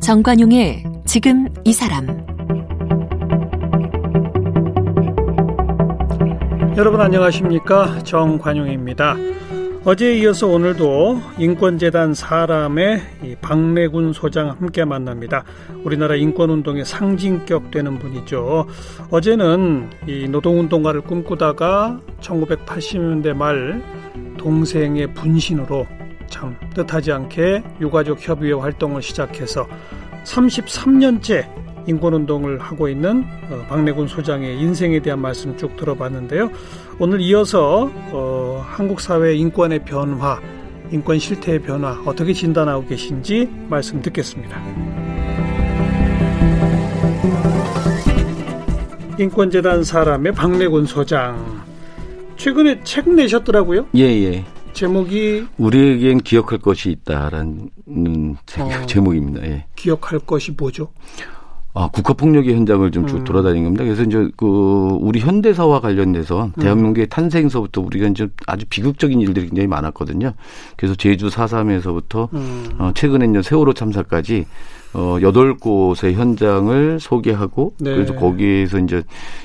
정관용의 지금 이 사람 여러분 안녕하십니까 정관용입니다. 어제에 이어서 오늘도 인권재단 사람의 박래군 소장 함께 만납니다. 우리나라 인권운동의 상징격 되는 분이죠. 어제는 이 노동운동가를 꿈꾸다가 1980년대 말 동생의 분신으로 참 뜻하지 않게 유가족 협의회 활동을 시작해서 33년째 인권운동을 하고 있는 어, 박래군 소장의 인생에 대한 말씀 쭉 들어봤는데요. 오늘 이어서 어, 한국 사회 인권의 변화, 인권 실태의 변화 어떻게 진단하고 계신지 말씀 듣겠습니다. 인권재단 사람의 박래군 소장 최근에 책 내셨더라고요? 예, 예. 제목이 우리에겐 기억할 것이 있다라는 어, 제목입니다. 예. 기억할 것이 뭐죠? 아, 국가폭력의 현장을 좀쭉 음. 돌아다닌 겁니다. 그래서 이제 그 우리 현대사와 관련돼서 음. 대한민국의 탄생서부터 우리가 이제 아주 비극적인 일들이 굉장히 많았거든요. 그래서 제주 4.3에서부터 음. 어, 최근에 이제 세월호 참사까지 어, 여덟 곳의 현장을 소개하고 네. 그래서 거기에서 이제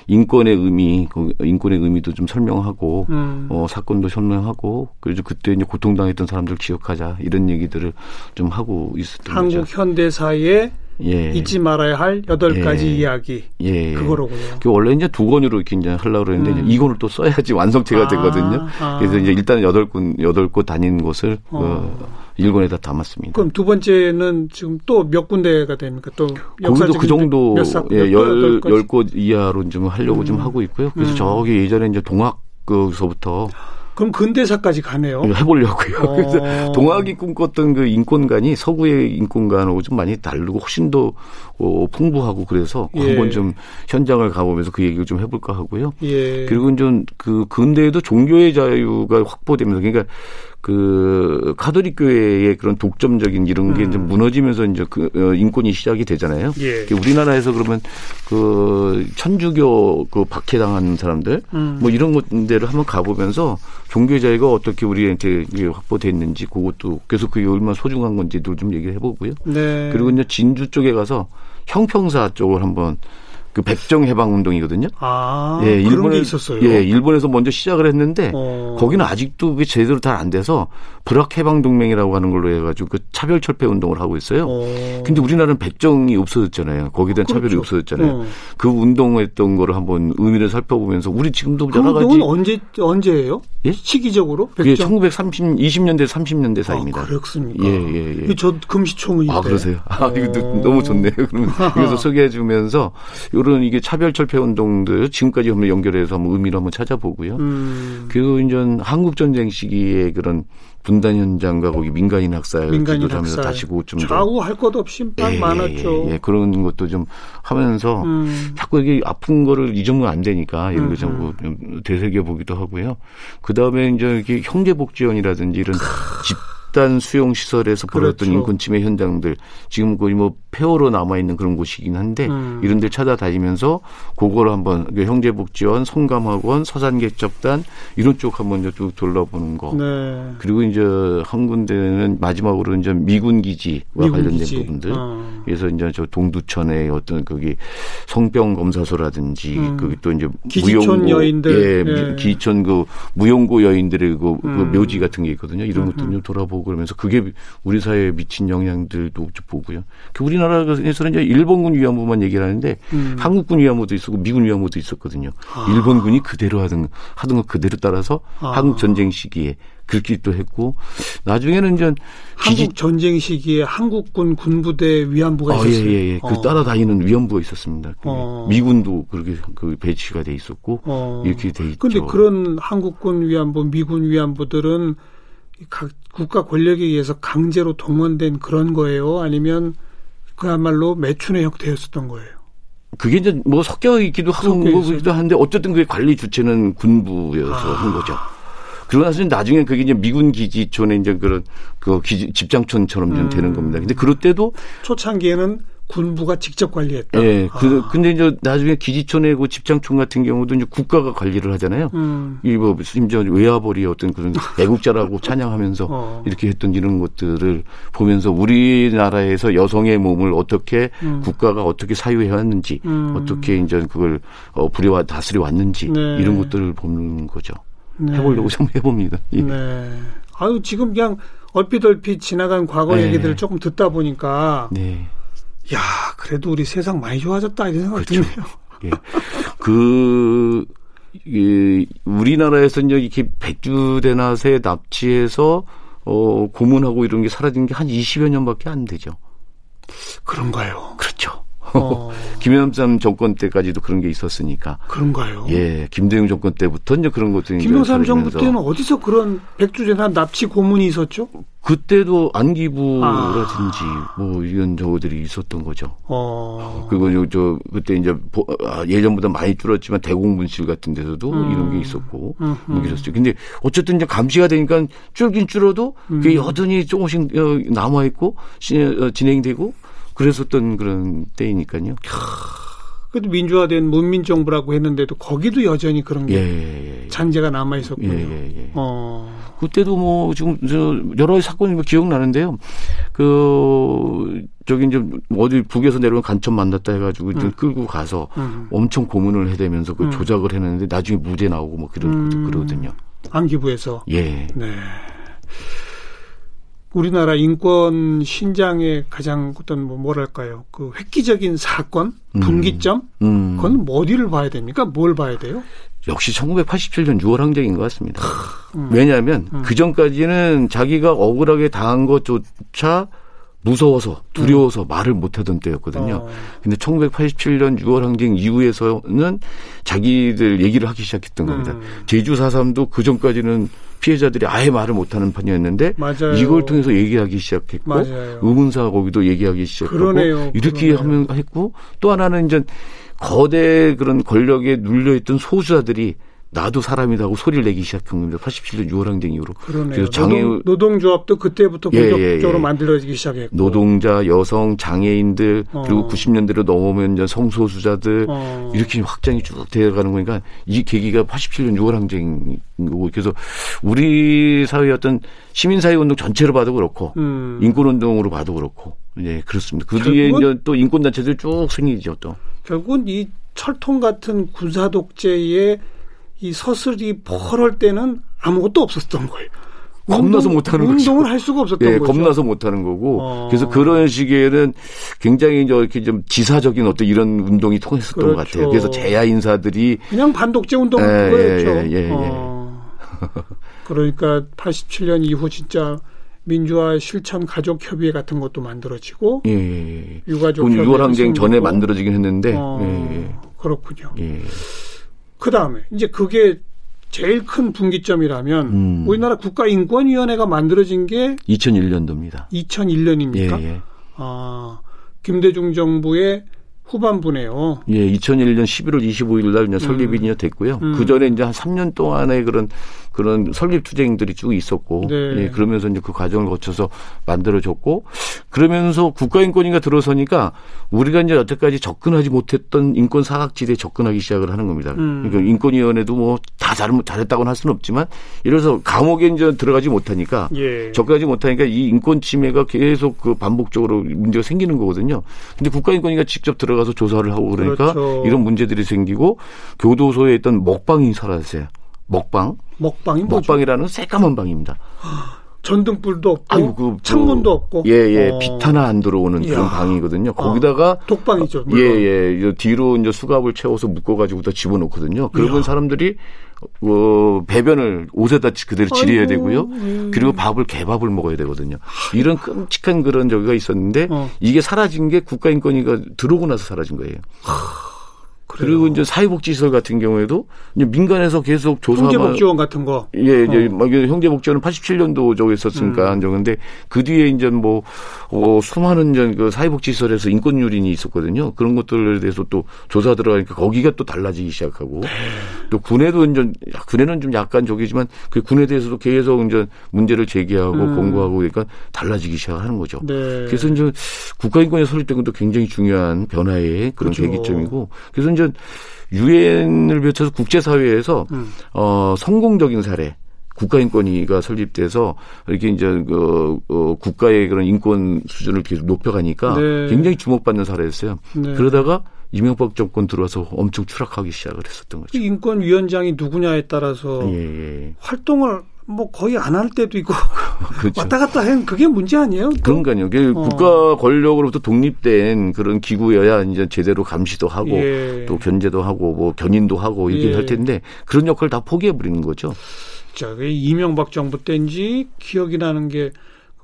인권의 의미, 인권의 의미도 좀 설명하고 음. 어, 사건도 설명하고 그래서 그때 이제 고통당했던 사람들 기억하자 이런 얘기들을 좀 하고 있었던 한국 거죠. 현대사의 예. 잊지 말아야 할 여덟 가지 예. 이야기. 예. 그거로군요. 그 원래 이제 두 권으로 이렇게 이제 하려고 그랬는데 음. 이 권을 또 써야지 완성체가 아. 되거든요. 아. 그래서 이제 일단 여덟 곳 여덟 곳 다닌 곳을 어. 어. 일권에다 담았습니다. 그럼 두 번째는 지금 또 몇 군데가 됩니까? 또 거기도 그 정도 몇 사, 예, 열, 열 곳 이하로 좀 하려고 음. 좀 하고 있고요. 그래서 음. 저기 예전에 이제 동학 그서부터 그럼 근대사까지 가네요. 해보려고요. 어. 그래서 동학이 꿈꿨던 그 인권관이 서구의 인권관하고 좀 많이 다르고 훨씬 더 어, 풍부하고 그래서 예. 한번 좀 현장을 가보면서 그 얘기를 좀 해볼까 하고요. 예. 그리고 좀 그 근대에도 종교의 자유가 확보되면서 그러니까 그 가톨릭 교회의 그런 독점적인 이런 게 음. 이제 무너지면서 이제 그 어, 인권이 시작이 되잖아요. 예. 우리나라에서 그러면 그 천주교 그 박해당한 사람들 음. 뭐 이런 것들을 한번 가보면서 종교 자유가 어떻게 우리한테 확보됐는지 그것도 계속 그게 얼마나 소중한 건지도 좀 얘기를 해보고요. 네. 그리고 이제 진주 쪽에 가서 형평사 쪽을 한번 그 백정 해방 운동이거든요. 아, 예, 일본에 있었어요. 예, 일본에서 먼저 시작을 했는데 어. 거기는 아직도 그게 제대로 잘 안 돼서 불악 해방 동맹이라고 하는 걸로 해가지고 그 차별 철폐 운동을 하고 있어요. 어. 근데 우리나라는 백정이 없어졌잖아요. 거기에 대한 그렇죠. 차별이 없어졌잖아요. 어. 그 운동했던 거를 한번 의미를 살펴보면서 우리 지금도 그 여러 가지 운동은 언제 언제예요? 예? 시기적으로? 백정? 그게 1930 20년대 30년대 사이입니다. 아, 그렇습니까? 예, 예, 예. 저 금시초문인데. 아, 그러세요? 아, 이거 너무 좋네요. 그러면 그래서 소개해 주면서 이런 이게 차별 철폐 운동들 지금까지 한번 연결해서 한번 의미를 한번 찾아보고요. 음. 그리고 이제 한국 전쟁 시기에 그런 분단 현장과 거기 민간인 학살 민간인 학살 다시 고좀 좌우 할 것 없이 딱 예, 많았죠. 예, 예, 그런 것도 좀 하면서 음. 자꾸 이게 아픈 거를 잊으면 안 되니까 이런 거 자꾸 좀 되새겨 보기도 하고요. 그 다음에 이제 이렇게 형제복지원이라든지 이런 집 집단 수용 시설에서 벌어졌던 그렇죠. 인권 침해 현장들 지금 거의 뭐 폐허로 남아 있는 그런 곳이긴 한데 음. 이런 데 찾아다니면서 그거를 한번 그 형제복지원, 성감학원, 서산개척단 이런 쪽 한번 쭉 돌아보는 거. 네. 그리고 이제 한 군데는 마지막으로 이제 미군 기지와 미군 관련된 기지. 부분들. 어. 그래서 이제 저 동두천의 어떤 거기 성병 검사소라든지 음. 거기 또 이제 기지촌 무용고, 여인들, 예, 예. 기지촌 그 무용고 여인들의 그, 그 음. 그 묘지 같은 게 있거든요. 이런 음. 것도 좀 돌아보고 그러면서 그게 우리 사회에 미친 영향들도 보고요. 그 우리나라에서는 이제 일본군 위안부만 얘기를 하는데 음. 한국군 위안부도 있었고 미군 위안부도 있었거든요. 아. 일본군이 그대로 하던 하던 거 그대로 따라서 아. 한국 전쟁 시기에 그렇게 또 했고 나중에는 이제 한국 전쟁 시기에 한국군 군부대 위안부가 어, 있었어요. 예, 예, 예. 그 어. 따라다니는 위안부가 있었습니다. 어. 미군도 그렇게 그 배치가 돼 있었고 어. 이렇게 돼 있죠. 근데 그런 한국군 위안부, 미군 위안부들은 각 국가 권력에 의해서 강제로 동원된 그런 거예요? 아니면 그야말로 매춘의 형태였었던 거예요? 그게 이제 뭐 섞여 있기도 하고 기도 한데 어쨌든 그게 관리 주체는 군부여서 아. 한 거죠. 그러고 나서 나중에 그게 이제 미군 기지촌에 이제 그런 그 기지, 집장촌처럼 음. 되는 겁니다. 근데 그럴 때도 초창기에는 군부가 직접 관리했다. 예. 그, 아. 근데 이제 나중에 기지촌의 그 집장촌 같은 경우도 이제 국가가 관리를 하잖아요. 음. 이뭐 심지어 외화벌이 어떤 그런 애국자라고 찬양하면서 어. 이렇게 했던 이런 것들을 보면서 우리나라에서 여성의 몸을 어떻게 음. 국가가 어떻게 사유해 왔는지 음. 어떻게 이제 그걸 어, 부려와 다스려 왔는지 네. 이런 것들을 보는 거죠. 네. 해보려고 좀 해봅니다. 예. 네. 아유 지금 그냥 얼핏 얼핏 지나간 과거 네. 얘기들을 조금 듣다 보니까. 네. 야, 그래도 우리 세상 많이 좋아졌다 이런 생각 그렇죠. 드네요. 예. 그 이, 우리나라에서 이제 이렇게 백주대낮에 납치해서 어 고문하고 이런 게 사라진 게 한 20여 년밖에 안 되죠. 그런가요? 그렇죠. 어. 김영삼 정권 때까지도 그런 게 있었으니까. 그런가요? 예, 김대중 정권 때부터 이제 그런 것들이. 김영삼 정부 때는 어디서 그런 백주제나 납치 고문이 있었죠? 그때도 안기부라든지 아. 뭐 이런 저들이 있었던 거죠. 어. 그리고 저 그때 이제 아, 예전보다 많이 줄었지만 대공분실 같은 데서도 음. 이런 게 있었고 음. 뭐 이랬어요. 근데 어쨌든 이제 감시가 되니까 줄긴 줄어도 음. 그게 여전히 조금씩 어, 남아 있고 어, 진행되고 그랬었던 그런 때이니까요. 그래도 민주화된 문민 정부라고 했는데도 거기도 여전히 그런 게 예, 예, 예. 잔재가 남아 있었군요. 예, 예, 예, 어. 그때도 뭐 지금 저 여러 사건이 뭐 기억나는데요. 그 저기 이제 어디 북에서 내려온 간첩 만났다 해가지고 음. 끌고 가서 음. 엄청 고문을 해대면서 그 음. 조작을 해냈는데 나중에 무죄 나오고 뭐 그런 음. 그러거든요. 안기부에서. 예. 네. 우리나라 인권 신장의 가장 어떤 뭐 뭐랄까요 그 획기적인 사건 음. 분기점 음. 그건 뭐 어디를 봐야 됩니까? 뭘 봐야 돼요? 역시 1987년 6월 항쟁인 것 같습니다. 음. 왜냐하면 음. 그 전까지는 자기가 억울하게 당한 것조차 무서워서 두려워서 음. 말을 못하던 때였거든요. 어. 근데 1987년 6월 항쟁 이후에서는 자기들 얘기를 하기 시작했던 겁니다. 음. 제주 4.3도 그 전까지는 피해자들이 아예 말을 못하는 판이었는데 맞아요. 이걸 통해서 얘기하기 시작했고 맞아요. 의문사 거기도 얘기하기 시작하고 그러네요. 이렇게 그러네요. 하면 했고 또 하나는 이제 거대 그런 권력에 눌려 있던 소수자들이 나도 사람이라고 소리를 내기 시작한 겁니다. 87년 6월 항쟁 이후로. 그러네요. 그래서 장애 노동, 조합도 그때부터 예, 본격적으로 예, 예. 만들어지기 시작했고 노동자, 여성, 장애인들 어. 그리고 90년대로 넘어오면 이제 성소수자들 어. 이렇게 확장이 쭉 되어가는 거니까 이 계기가 87년 6월 항쟁이고 그래서 우리 사회의 어떤 시민사회 운동 전체로 봐도 그렇고 음. 인권 운동으로 봐도 그렇고 예 그렇습니다. 그 뒤에 이제 또 인권 단체들 쭉 생기죠 또. 결국은 이 철통 같은 군사 독재의 이 서슬이 펄할 때는 아무것도 없었던 거예요. 겁나서 못하는 운동을 거죠. 운동을 할 수가 없었던 예, 거죠. 겁나서 못하는 거고. 어. 그래서 그런 시기에는 굉장히 이렇게 좀 지사적인 어떤 이런 운동이 통했었던 그렇죠. 것 같아요. 그래서 재야 인사들이 그냥 반독재 운동 예, 그거였죠. 예, 예, 예. 어. 그러니까 87년 이후 진짜 민주화 실천 가족 협의회 같은 것도 만들어지고 예, 예. 예. 유가족 유월 항쟁 전에 만들어지긴 했는데 어, 예, 그렇군요. 그 다음에 이제 그게 제일 큰 분기점이라면 음. 우리나라 국가인권위원회가 만들어진 게 2001년도입니다. 2001년입니까? 예, 예. 아, 김대중 정부의 후반부네요. 예, 2001년 11월 25일 날 이제 설립이 음. 됐고요. 음. 그 전에 이제 한 3년 동안의 그런 그런 설립 투쟁들이 쭉 있었고, 네. 예, 그러면서 이제 그 과정을 거쳐서 만들어졌고, 그러면서 국가인권위가 들어서니까 우리가 이제 여태까지 접근하지 못했던 인권 사각지대에 접근하기 시작을 하는 겁니다. 음. 그러니까 인권위원회도 뭐 다 잘못 잘했다고는 할 수는 없지만, 이래서 감옥에 이제 들어가지 못하니까, 예. 접근하지 못하니까 이 인권 침해가 계속 그 반복적으로 문제가 생기는 거거든요. 근데 국가인권위가 직접 들어 가서 조사를 하고 그러니까 그렇죠. 이런 문제들이 생기고 교도소에 있던 먹방이 사라졌어요. 먹방. 먹방이 먹방이라는 새까만 방입니다. 전등불도 없고 아유, 그, 그, 창문도 없고 예예 어. 빛 하나 안 들어오는. 그런 방이거든요. 거기다가 어, 독방이죠. 예예 예, 뒤로 이제 수갑을 채워서 묶어가지고 다 집어넣거든요. 그러면 사람들이 어, 배변을 옷에다 그대로 지려야 아이고, 되고요. 음. 그리고 밥을 개밥을 먹어야 되거든요. 이런 끔찍한 그런 저기가 있었는데 어. 이게 사라진 게 국가인권위가 들어오고 나서 사라진 거예요. 그리고 이제 사회복지시설 같은 경우에도 이제 민간에서 계속 조사만 형제복지원 같은 거. 예, 이제 어. 형제복지원은 87년도 저기 있었으니까 음. 한적인데 그 뒤에 이제 뭐 어, 수많은 이제 그 사회복지시설에서 인권 유린이 있었거든요. 그런 것들에 대해서 또 조사 들어가니까 거기가 또 달라지기 시작하고. 네. 또 군에도 이제 군에는 좀 약간 저기지만 그 군에 대해서도 계속 이제 문제를 제기하고 음. 공고하고 그러니까 달라지기 시작하는 거죠. 네. 그래서 이제 국가인권의 설립된 것도 굉장히 중요한 변화의 그런 그렇죠. 계기점이고 그래서 이제 유엔을 비롯해서 국제사회에서 음. 어 성공적인 사례 국가인권위가 설립돼서 이렇게 이제 그 어, 국가의 그런 인권 수준을 계속 높여가니까 네. 굉장히 주목받는 사례였어요. 네. 그러다가 이명박 정권 들어와서 엄청 추락하기 시작을 했었던 거죠. 인권위원장이 누구냐에 따라서 예, 예. 활동을 뭐 거의 안 할 때도 있고 그렇죠. 왔다 갔다 하는 그게 문제 아니에요? 또? 그러니까요. 그 어. 국가 권력으로부터 독립된 그런 기구여야 이제 제대로 감시도 하고 예. 또 견제도 하고 뭐 견인도 하고 이렇게 예. 할 텐데 그런 역할을 다 포기해 버리는 거죠. 자, 이명박 정부 때인지 기억이 나는 게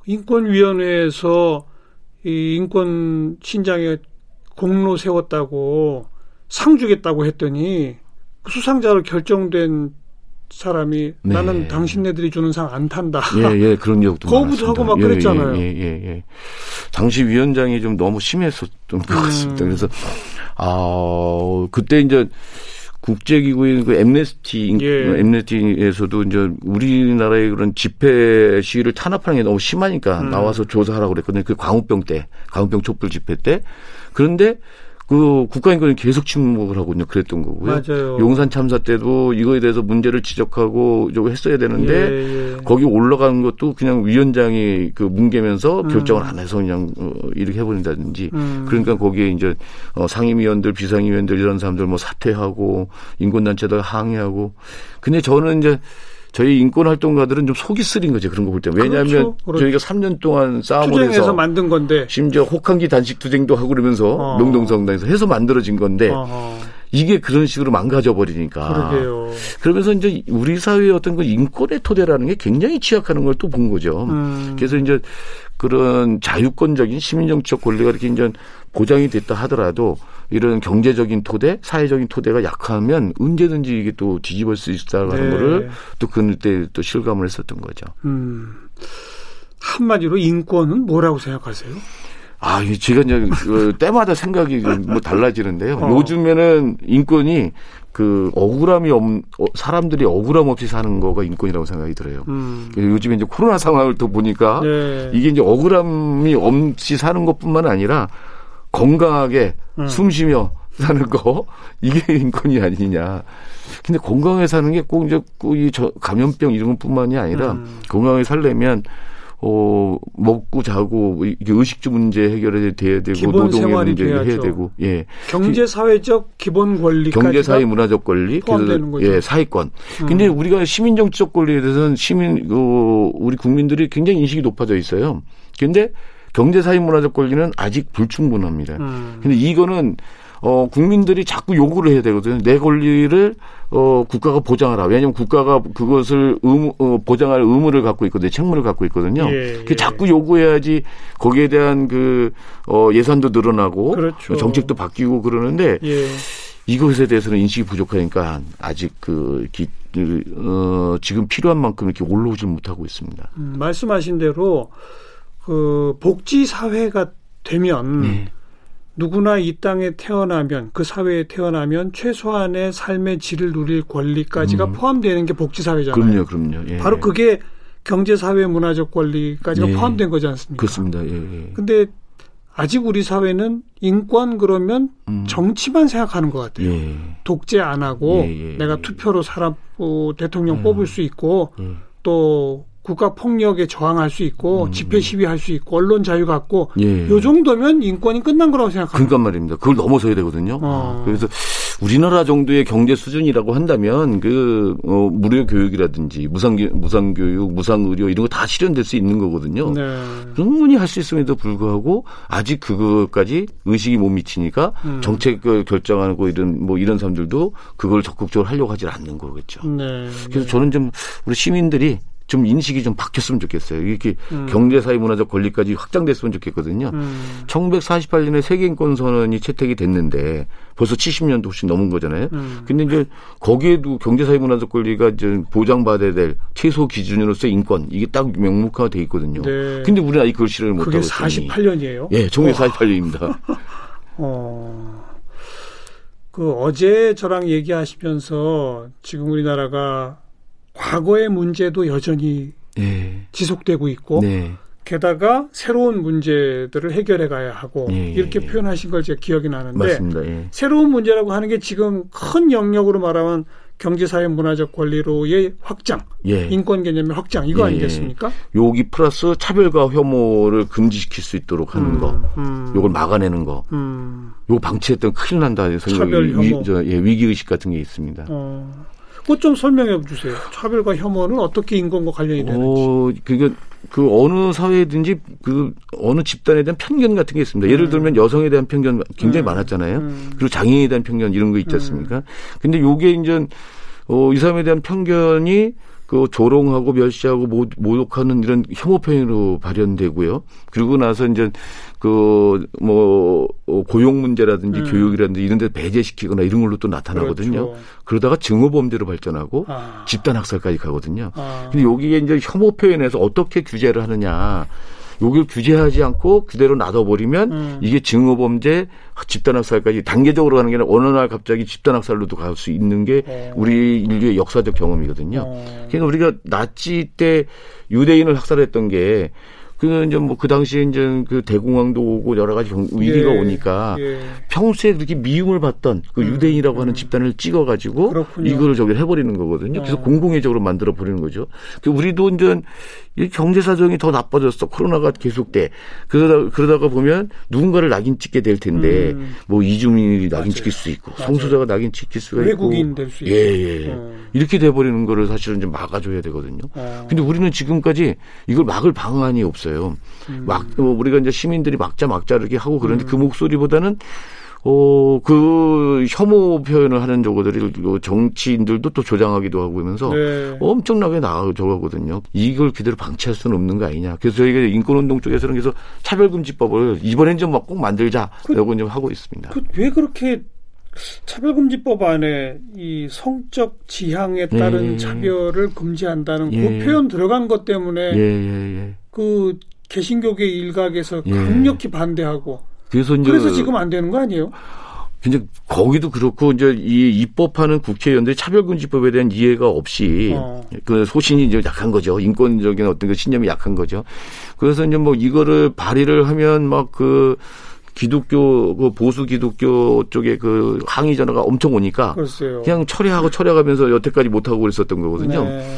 인권위원회에서 이 인권 신장에 공로 세웠다고 상 주겠다고 했더니 그 수상자로 결정된 사람이 네. 나는 당신네들이 주는 상 안 탄다. 예, 예, 그런 기억도 거부도 하고 막 예, 그랬잖아요. 예, 예, 예, 당시 위원장이 좀 너무 심했었던 것 같습니다. 음. 그래서 아 그때 이제 국제기구인 그 엠네스티, 예. 엠네스티에서도 이제 우리나라의 그런 집회 시위를 탄압하는 게 너무 심하니까 음. 나와서 조사하라고 그랬거든요. 그 광우병 때, 광우병 촛불 집회 때. 그런데 그 국가인권이 계속 침묵을 하고 그랬던 거고요. 맞아요. 용산 참사 때도 이거에 대해서 문제를 지적하고 저거 했어야 되는데 예, 예. 거기 올라간 것도 그냥 위원장이 그 뭉개면서 음. 결정을 안 해서 그냥 어, 이렇게 해버린다든지 음. 그러니까 거기에 이제 어, 상임위원들, 비상위원들 이런 사람들 뭐 사퇴하고 인권단체들 항의하고 근데 저는 이제 저희 인권 활동가들은 좀 속이 쓰린 거죠. 그런 거 볼 때. 왜냐하면 그렇죠. 그렇죠. 저희가 3년 동안 싸움을 해서 만든 건데 심지어 혹한기 단식 투쟁도 하고 그러면서 어. 명동성당에서 해서 만들어진 건데 어허. 이게 그런 식으로 망가져 버리니까. 그러게요. 그러면서 이제 우리 사회의 어떤 그 인권의 토대라는 게 굉장히 취약하는 걸 또 본 거죠. 음. 그래서 이제 그런 자유권적인 시민정치적 권리가 이렇게 이제 보장이 됐다 하더라도 이런 경제적인 토대, 사회적인 토대가 약하면 언제든지 이게 또 뒤집을 수 있다는 네. 거를 또 그때 또 실감을 했었던 거죠. 음. 한마디로 인권은 뭐라고 생각하세요? 아, 제가 이제 그 때마다 생각이 뭐 달라지는데요. 어. 요즘에는 인권이 그 억울함이 없, 어, 사람들이 억울함 없이 사는 거가 인권이라고 생각이 들어요. 음. 요즘에 이제 코로나 상황을 또 보니까 네. 이게 이제 억울함이 없이 사는 것뿐만 아니라 건강하게 음. 숨 쉬며 사는 거 이게 인권이 아니냐. 근데 건강하게 사는 게 꼭 이제 꼭이 감염병 이런 것뿐만이 아니라 음. 건강하게 살려면 어, 먹고 자고 이게 의식주 문제 해결해야 돼야 되고 노동의 문제. 해야 되고 예 경제 사회적 기본 권리 경제 사회 문화적 권리 포함되는 거죠. 예 사회권. 음. 근데 우리가 시민 정치적 권리에 대해서는 시민 그 우리 국민들이 굉장히 인식이 높아져 있어요. 근데 경제 사회 문화적 권리는 아직 불충분합니다. 음. 근데 이거는 어, 국민들이 자꾸 요구를 해야 되거든요. 내 권리를 어, 국가가 보장하라. 왜냐하면 국가가 그것을 의무, 어, 보장할 의무를 갖고 있거든요. 책무를 갖고 있거든요. 예, 예. 자꾸 요구해야지 거기에 대한 그 어, 예산도 늘어나고 그렇죠. 정책도 바뀌고 그러는데 예. 이것에 대해서는 인식이 부족하니까 아직 그 기, 어, 지금 필요한 만큼 이렇게 올라오질 못하고 있습니다. 음, 말씀하신 대로 그 복지 사회가 되면 네. 누구나 이 땅에 태어나면 그 사회에 태어나면 최소한의 삶의 질을 누릴 권리까지가 음. 포함되는 게 복지 사회잖아요. 그럼요, 그럼요. 예. 바로 그게 경제, 사회, 문화적 권리까지가 예. 포함된 거지 않습니까? 그렇습니다. 예, 예. 근데 아직 우리 사회는 인권 그러면 음. 정치만 생각하는 것 같아요. 예. 독재 안 하고 예, 예, 내가 투표로 사람 어, 대통령 음. 뽑을 수 있고 또 국가 폭력에 저항할 수 있고 음. 집회 시위할 수 있고 언론 자유 갖고 예. 요 정도면 인권이 끝난 거라고 생각합니다. 그러니까 말입니다. 그걸 넘어서야 되거든요. 어. 그래서 우리나라 정도의 경제 수준이라고 한다면 그 어, 무료 교육이라든지 무상 무상 교육, 무상 의료 이런 거 다 실현될 수 있는 거거든요. 네. 충분히 할 수 있음에도 불구하고 아직 그것까지 의식이 못 미치니까 음. 정책을 결정하고 이런 뭐 이런 사람들도 그걸 적극적으로 하려고 하지 않는 거겠죠. 네. 그래서 저는 좀 우리 시민들이 좀 인식이 좀 바뀌었으면 좋겠어요. 이렇게 음. 경제사회 문화적 권리까지 확장됐으면 좋겠거든요. 음. 1948년에 세계인권 선언이 채택이 됐는데 벌써 70년도 훨씬 넘은 거잖아요. 음. 근데 이제 거기에도 경제사회 문화적 권리가 이제 보장받아야 될 최소 기준으로서 인권 이게 딱 명목화가 돼 있거든요. 네. 근데 우리는 아직 그걸 실현을 못 하고 있어요. 48년이에요? 예, 1948년입니다. 어. 그 어제 저랑 얘기하시면서 지금 우리나라가 과거의 문제도 여전히 예. 지속되고 있고 네. 게다가 새로운 문제들을 해결해 가야 하고 예, 이렇게 예. 표현하신 걸 제가 기억이 나는데 맞습니다. 예. 새로운 문제라고 하는 게 지금 큰 영역으로 말하면 경제 사회 문화적 권리로의 확장, 예. 인권 개념의 확장 이거 예. 아니겠습니까? 여기 플러스 차별과 혐오를 금지시킬 수 있도록 하는 음, 거, 음. 요걸 막아내는 거, 음. 요거 방치했던 큰일 난다. 차별 혐오, 위, 저, 예, 위기 의식 같은 게 있습니다. 어. 그것 좀 설명해 주세요. 차별과 혐오는 어떻게 인권과 관련이 되는지. 어, 그게 그 어느 사회든지 그 어느 집단에 대한 편견 같은 게 있습니다. 예를 음. 들면 여성에 대한 편견 굉장히 음. 많았잖아요. 음. 그리고 장애인에 대한 편견 이런 거 있지 음. 않습니까? 근데 요게 이제 어, 이 사람에 대한 편견이 그 조롱하고 멸시하고 모독하는 이런 혐오 표현으로 발현되고요. 그리고 나서 이제 그뭐 어, 고용 문제라든지 음. 교육이라든지 이런 데 배제시키거나 이런 걸로 또 나타나거든요. 그렇죠. 그러다가 증오 범죄로 발전하고 아. 집단 학살까지 가거든요. 아. 근데 여기에 이제 혐오 표현에서 어떻게 규제를 하느냐. 여기를 규제하지 않고 그대로 놔둬버리면 음. 이게 증오범죄, 집단학살까지 단계적으로 가는 게 아니라 어느 날 갑자기 집단학살로도 갈 수 있는 게 어. 우리 인류의 역사적 경험이거든요. 어. 그러니까 우리가 나치 때 유대인을 학살했던 게 그 이제 뭐 그 당시에 이제 그 대공황도 오고 여러 가지 위기가 예, 오니까 예. 평소에 그렇게 미움을 받던 그 음, 유대인이라고 음. 하는 집단을 찍어가지고 이거를 저기 해버리는 거거든요. 그래서 어. 공공의적으로 만들어 버리는 거죠. 그 우리도 이제 이 경제 사정이 더 나빠졌어. 코로나가 계속돼. 그러다 그러다가 보면 누군가를 낙인 찍게 될 텐데 음. 뭐 이주민이 낙인 찍힐 수 있고 맞아요. 성소자가 낙인 찍힐 수가 외국인 있고 외국인 될 수 있고 예, 예. 어. 이렇게 돼 버리는 거를 사실은 좀 막아줘야 되거든요. 어. 근데 우리는 지금까지 이걸 막을 방안이 없어요. 음. 막뭐 우리가 이제 시민들이 막자 막자 이렇게 하고 그런데 음. 그 목소리보다는 어, 그 혐오 표현을 하는 저거들이 정치인들도 또 조장하기도 하고 그러면서 네. 엄청나게 나아져가거든요. 이걸 그대로 방치할 수는 없는 거 아니냐. 그래서 저희가 인권운동 쪽에서는 그래서 차별금지법을 이번엔 좀꼭 만들자라고 그, 좀 하고 있습니다. 그, 왜 그렇게 차별금지법 안에 이 성적 지향에 따른 예, 차별을 금지한다는 그 예, 그 표현 들어간 것 때문에 예, 예, 예. 그 개신교계 일각에서 예. 강력히 반대하고 그래서 이제 그래서 지금 안 되는 거 아니에요? 근데 거기도 그렇고 이제 이 입법하는 국회의원들이 차별금지법에 대한 이해가 없이 어. 그 소신이 이제 약한 거죠. 인권적인 어떤 그 신념이 약한 거죠. 그래서 이제 뭐 이거를 발의를 하면 막그 기독교 그 보수 기독교 쪽에 그 항의 전화가 엄청 오니까 글쎄요. 그냥 철회하고 철회하면서 여태까지 못 하고 그랬었던 거거든요. 네.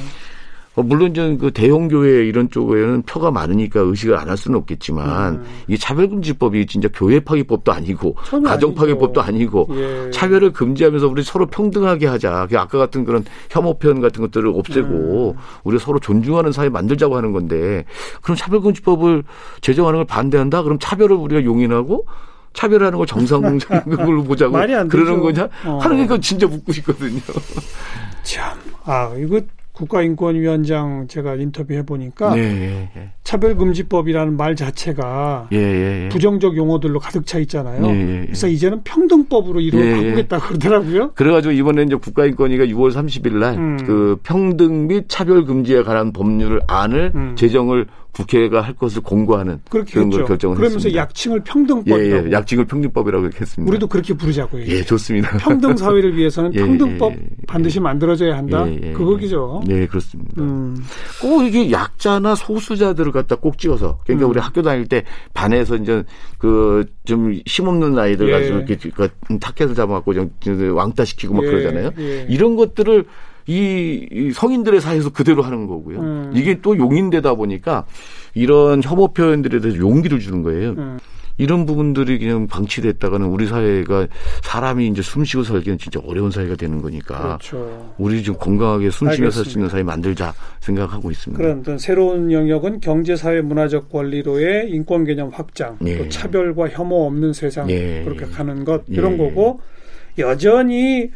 어, 물론 그 대형 교회 이런 쪽에는 표가 많으니까 의식을 안 할 수는 없겠지만 음. 이 차별금지법이 진짜 교회 파기법도 아니고 가정 파기법도 아니고 예. 차별을 금지하면서 우리 서로 평등하게 하자. 그 아까 같은 그런 혐오 표현 같은 것들을 없애고 음. 우리 서로 존중하는 사회 만들자고 하는 건데 그럼 차별금지법을 제정하는 걸 반대한다? 그럼 차별을 우리가 용인하고 차별하는 걸 정상적으로 보자고 그러는 거냐? 어. 하는 게 진짜 묻고 싶거든요. 참, 아 이거 국가인권위원장 제가 인터뷰해 보니까 네, 예, 예. 차별금지법이라는 말 자체가 예, 예, 예. 부정적 용어들로 가득 차 있잖아요. 예, 그래서 이제는 평등법으로 이름을 바꾸겠다 그러더라고요. 그래가지고 이번에 이제 국가인권위가 6월 30일 날그 음. 평등 및 차별금지에 관한 법률 안을 음. 제정을 국회가 할 것을 공고하는 그런 걸 결정을 그러면서 했습니다. 약칭을 평등법이라고. 예, 예, 약칭을 평등법이라고 했습니다. 우리도 그렇게 부르자고요. 예, 좋습니다. 평등 사회를 위해서는 예, 평등법 예, 예, 반드시 만들어져야 한다. 예, 그거기죠. 네, 그렇습니다. 음. 꼭 이게 약자나 소수자들을 갖다 꼭 찍어서 그러니까 음. 우리 학교 다닐 때 반에서 이제 그 좀 힘없는 아이들 가지고 이렇게 그 타켓을 잡아갖고 좀 왕따 시키고 막 그러잖아요. 이런 것들을 이, 성인들의 사이에서 그대로 하는 거고요. 음. 이게 또 용인되다 보니까 이런 혐오 표현들에 대해서 용기를 주는 거예요. 음. 이런 부분들이 그냥 방치됐다가는 우리 사회가 사람이 이제 숨쉬고 살기는 진짜 어려운 사회가 되는 거니까 그렇죠. 우리 좀 건강하게 숨쉬며 살 수 있는 사회 만들자 생각하고 있습니다. 그런 새로운 영역은 경제 사회 문화적 권리로의 인권 개념 확장, 예. 또 차별과 혐오 없는 세상 예. 그렇게 가는 것 이런 예. 거고 여전히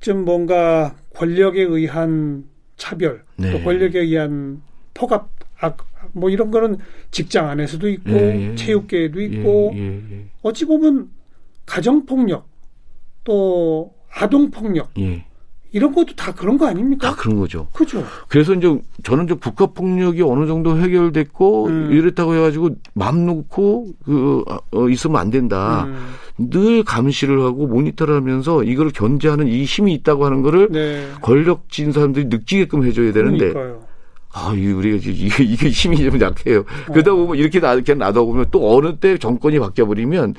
좀 뭔가 권력에 의한 차별, 네. 또 권력에 의한 폭압, 뭐 이런 거는 직장 안에서도 있고 예, 예. 체육계에도 있고 예, 예, 예. 어찌 보면 가정 폭력 또 아동 폭력 예. 이런 것도 다 그런 거 아닙니까? 다 그런 거죠. 그죠. 그래서 이제 저는 이제 국가 폭력이 어느 정도 해결됐고 음. 이랬다고 해가지고 맘 놓고 그 어, 있으면 안 된다. 음. 늘 감시를 하고 모니터를 하면서 이걸 견제하는 이 힘이 있다고 하는 거를 네. 권력진 사람들이 느끼게끔 해줘야 되는데. 그러니까요. 아, 우리가 이게, 이게 힘이 좀 약해요. 어. 그러다 보면 이렇게 나, 이렇게 놔둬 보면 또 어느 때 정권이 바뀌어버리면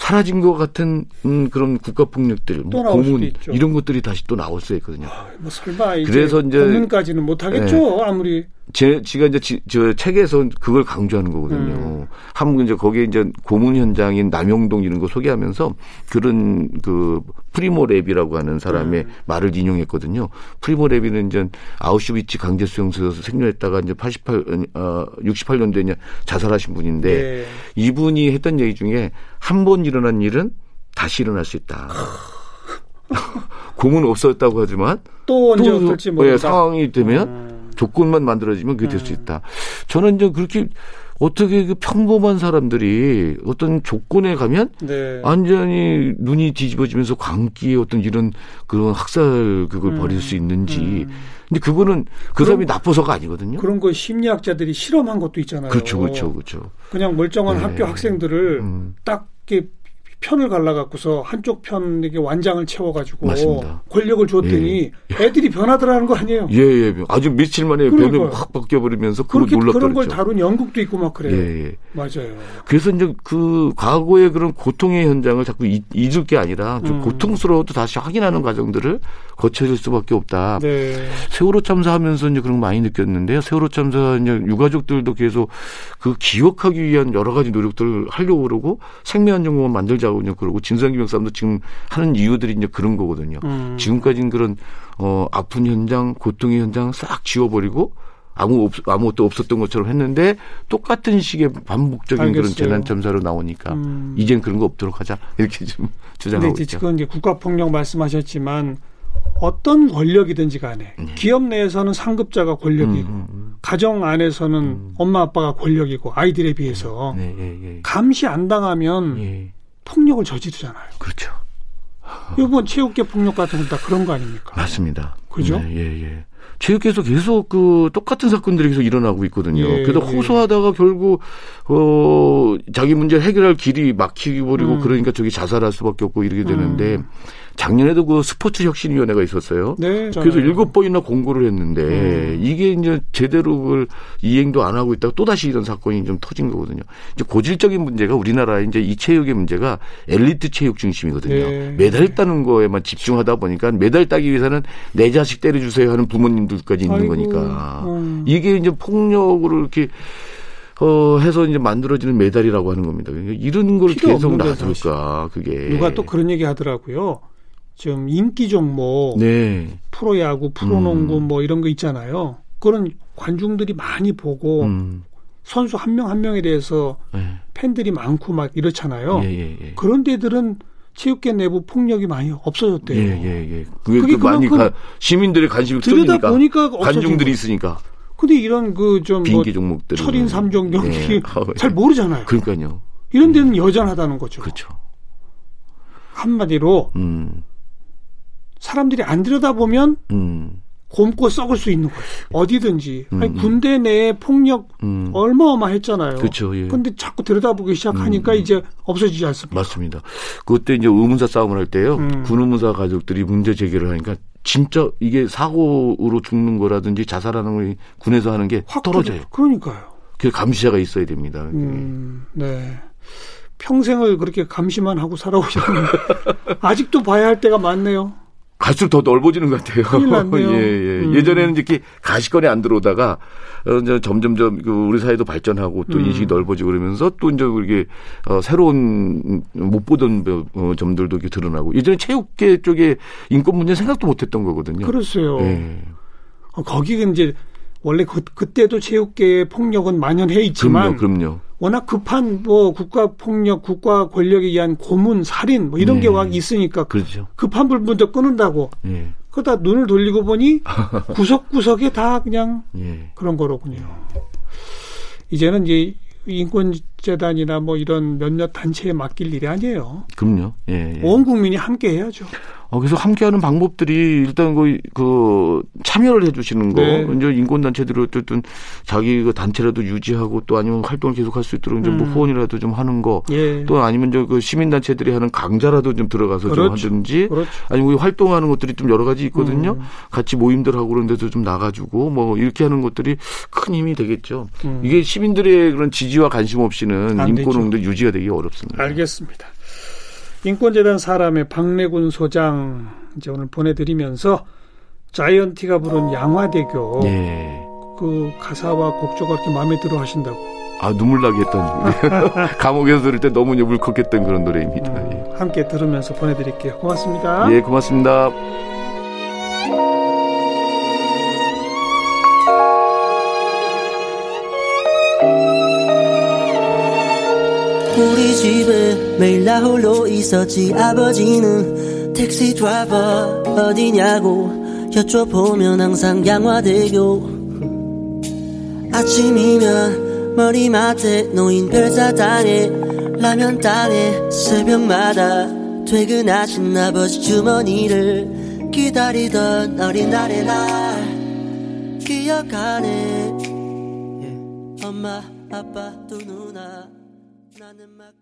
사라진 것 같은 음, 그런 국가 폭력들, 뭐 고문 이런 것들이 다시 또 나올 수 있거든요. 아, 뭐 설마 이제 그래서 이제 고문까지는 못 하겠죠. 네. 아무리 제 제가 이제 지, 저 책에서 그걸 강조하는 거거든요. 음. 한번 이제 거기에 이제 고문 현장인 남영동 이런 거 소개하면서 그런 그 프리모 레비라고 하는 사람의 음. 말을 인용했거든요. 프리모 레비는 이제 아우슈비츠 강제 수용소에서 생존했다가 이제 88 어, 68년도에 이제 자살하신 분인데 네. 이분이 했던 얘기 중에 한 번 일어난 일은 다시 일어날 수 있다. 공은 없었다고 하지만 또 언제 어떨지 모른다. 예, 상황이 되면 음. 조건만 만들어지면 그게 될수 네. 있다. 저는 이제 그렇게 어떻게 그 평범한 사람들이 어떤 조건에 가면 네. 완전히 눈이 뒤집어지면서 광기에 어떤 이런 그런 학살 그걸 음. 벌일 수 있는지. 음. 근데 그거는 그 사람이 나빠서가 아니거든요. 그런 거 심리학자들이 실험한 것도 있잖아요. 그렇죠, 그렇죠, 그렇죠. 그냥 멀쩡한 네. 학교 학생들을 음. 딱 이렇게 편을 갈라갖고서 한쪽 편에게 완장을 채워가지고 맞습니다. 권력을 줬더니 예. 애들이 변하더라는 거 아니에요? 예, 예. 아주 며칠 만에 변이 확 바뀌어버리면서 놀랐더죠. 그런 걸 다룬 영국도 있고 막 그래요. 예, 예. 맞아요. 그래서 이제 그 과거의 그런 고통의 현장을 자꾸 잊을 게 아니라 좀 음. 고통스러워도 다시 확인하는 과정들을 거쳐질 수밖에 없다. 네. 세월호 참사하면서 이제 그런 거 많이 느꼈는데요. 세월호 참사 이제 유가족들도 계속 그 기억하기 위한 여러 가지 노력들을 하려고 그러고 생명안전공원 만들자고 이제 그러고 진상규명 싸움도 지금 하는 이유들이 이제 그런 거거든요. 음. 지금까지는 그런 어 아픈 현장, 고통의 현장 싹 지워버리고 아무 없, 아무것도 없었던 것처럼 했는데 똑같은 식의 반복적인 알겠어요. 그런 재난 참사로 나오니까 음. 이젠 그런 거 없도록 하자 이렇게 좀 주장하고 있죠. 지금 이제 국가 폭력 말씀하셨지만 어떤 권력이든지 간에 네. 기업 내에서는 상급자가 권력이고 음, 음, 음. 가정 안에서는 음. 엄마 아빠가 권력이고 아이들에 비해서 네, 네, 예. 감시 안 당하면 예. 폭력을 저지르잖아요. 그렇죠. 이번 체육계 폭력 같은 건 다 그런 거 아닙니까? 맞습니다. 그죠? 네, 예, 예. 체육계에서 계속 그 똑같은 사건들이 계속 일어나고 있거든요. 예, 그래서 예. 호소하다가 결국 어 자기 문제 해결할 길이 막히고 버리고 음. 그러니까 저기 자살할 수밖에 없고 이렇게 되는데 음. 작년에도 그 스포츠 혁신위원회가 있었어요. 네, 그래서 일곱 번이나 공고를 했는데 음. 이게 이제 제대로 그걸 이행도 안 하고 있다가 또 다시 이런 사건이 좀 터진 거거든요. 이제 고질적인 문제가 우리나라 이제 이 체육의 문제가 엘리트 체육 중심이거든요. 네. 메달 따는 거에만 집중하다 보니까 메달 따기 위해서는 내 자식 때려주세요 하는 부모님들까지 있는 아이고. 거니까 음. 이게 이제 폭력으로 이렇게 어, 해서 이제 만들어지는 메달이라고 하는 겁니다. 그러니까 이런 걸 계속 놔둘까, 그게. 누가 또 그런 얘기 하더라고요. 좀 인기 종목, 네. 프로야구, 프로농구 음. 뭐 이런 거 있잖아요. 그런 관중들이 많이 보고 음. 선수 한 명한 한 명에 대해서 네. 팬들이 많고 막 이렇잖아요. 예, 예, 예. 그런 데들은 체육계 내부 폭력이 많이 없어졌대요. 예, 예, 예. 그게, 그게 그 많이 가, 시민들의 관심이 들여다 보니까 관중들이 있으니까. 근데 이런 그좀 뭐 종목들 철인 삼종 경기 예. 잘 모르잖아요. 그러니까요. 이런 데는 음. 여전하다는 거죠. 그렇죠. 한마디로 음. 사람들이 안 들여다보면 음. 곰고 썩을 수 있는 거예요. 어디든지. 음, 아니, 음. 군대 내에 폭력 음. 얼마어마했잖아요. 그렇죠. 예. 근데 자꾸 들여다보기 시작하니까 음, 음. 이제 없어지지 않습니까? 맞습니다. 그때 이제 의문사 싸움을 할 때요. 음. 군 의문사 가족들이 문제 제기를 하니까 진짜 이게 사고로 죽는 거라든지 자살하는 걸 군에서 하는 게 확 떨어져요. 그러니까요. 그 감시자가 있어야 됩니다. 네. 평생을 그렇게 감시만 하고 살아오셨는데 아직도 봐야 할 때가 많네요. 갈수록 더 넓어지는 것 같아요. 예, 예. 음. 예전에는 이렇게 가시권에 안 들어오다가 어, 이제 점점점 그 우리 사회도 발전하고 또 음. 인식이 넓어지고 그러면서 또 이제 그게 어, 새로운 못 보던 어, 점들도 이렇게 드러나고 예전에 체육계 쪽에 인권 문제 생각도 못 했던 거거든요. 그렇어요. 예. 어, 거기 이제 원래 그, 그때도 체육계의 폭력은 만연해 있지만 그럼요, 그럼요. 워낙 급한 뭐 국가 폭력, 국가 권력에 의한 고문, 살인 뭐 이런 네. 게막 있으니까 그렇죠. 급한 불 먼저 끊는다고. 네. 그러다 눈을 돌리고 보니 구석구석에 다 그냥 네. 그런 거로군요. 이제는 이제 인권 재단이나 뭐 이런 몇몇 단체에 맡길 일이 아니에요. 그럼요. 예, 예. 온 국민이 함께 해야죠. 어, 그래서 함께하는 방법들이 일단 그, 그 참여를 해주시는 거, 네. 이제 인권단체들이 어쨌든 자기 그 단체라도 유지하고 또 아니면 활동을 계속할 수 있도록 이제 뭐 음. 후원이라도 좀 하는 거, 예. 또 아니면 저 그 시민단체들이 하는 강좌라도 좀 들어가서 그렇죠. 좀 하든지, 그렇죠. 아니면 활동하는 것들이 좀 여러 가지 있거든요. 음. 같이 모임들 하고 그런 데도 좀 나가주고 뭐 이렇게 하는 것들이 큰 힘이 되겠죠. 음. 이게 시민들의 그런 지지와 관심 없이는 인권운동 유지가 되기 어렵습니다. 알겠습니다. 인권재단 사람의 박래군 소장 이제 오늘 보내드리면서 자이언티가 부른 양화대교 예. 그 가사와 곡조가 그렇게 마음에 들어 하신다고. 아 눈물 나게 했던 감옥에서 들을 때 너무 울컥했던 그런 노래입니다. 음, 예. 함께 들으면서 보내드릴게요. 고맙습니다. 예, 고맙습니다. 우리 집에 매일 나 홀로 있었지. 아버지는 택시 드라이버 어디냐고 여쭤보면 항상 양화대교. 아침이면 머리맡에 놓인 별사탕에 라면 땅에 새벽마다 퇴근하신 아버지 주머니를 기다리던 어린 날의 날 기억하네. yeah. 엄마 아빠 두 누나 나는 막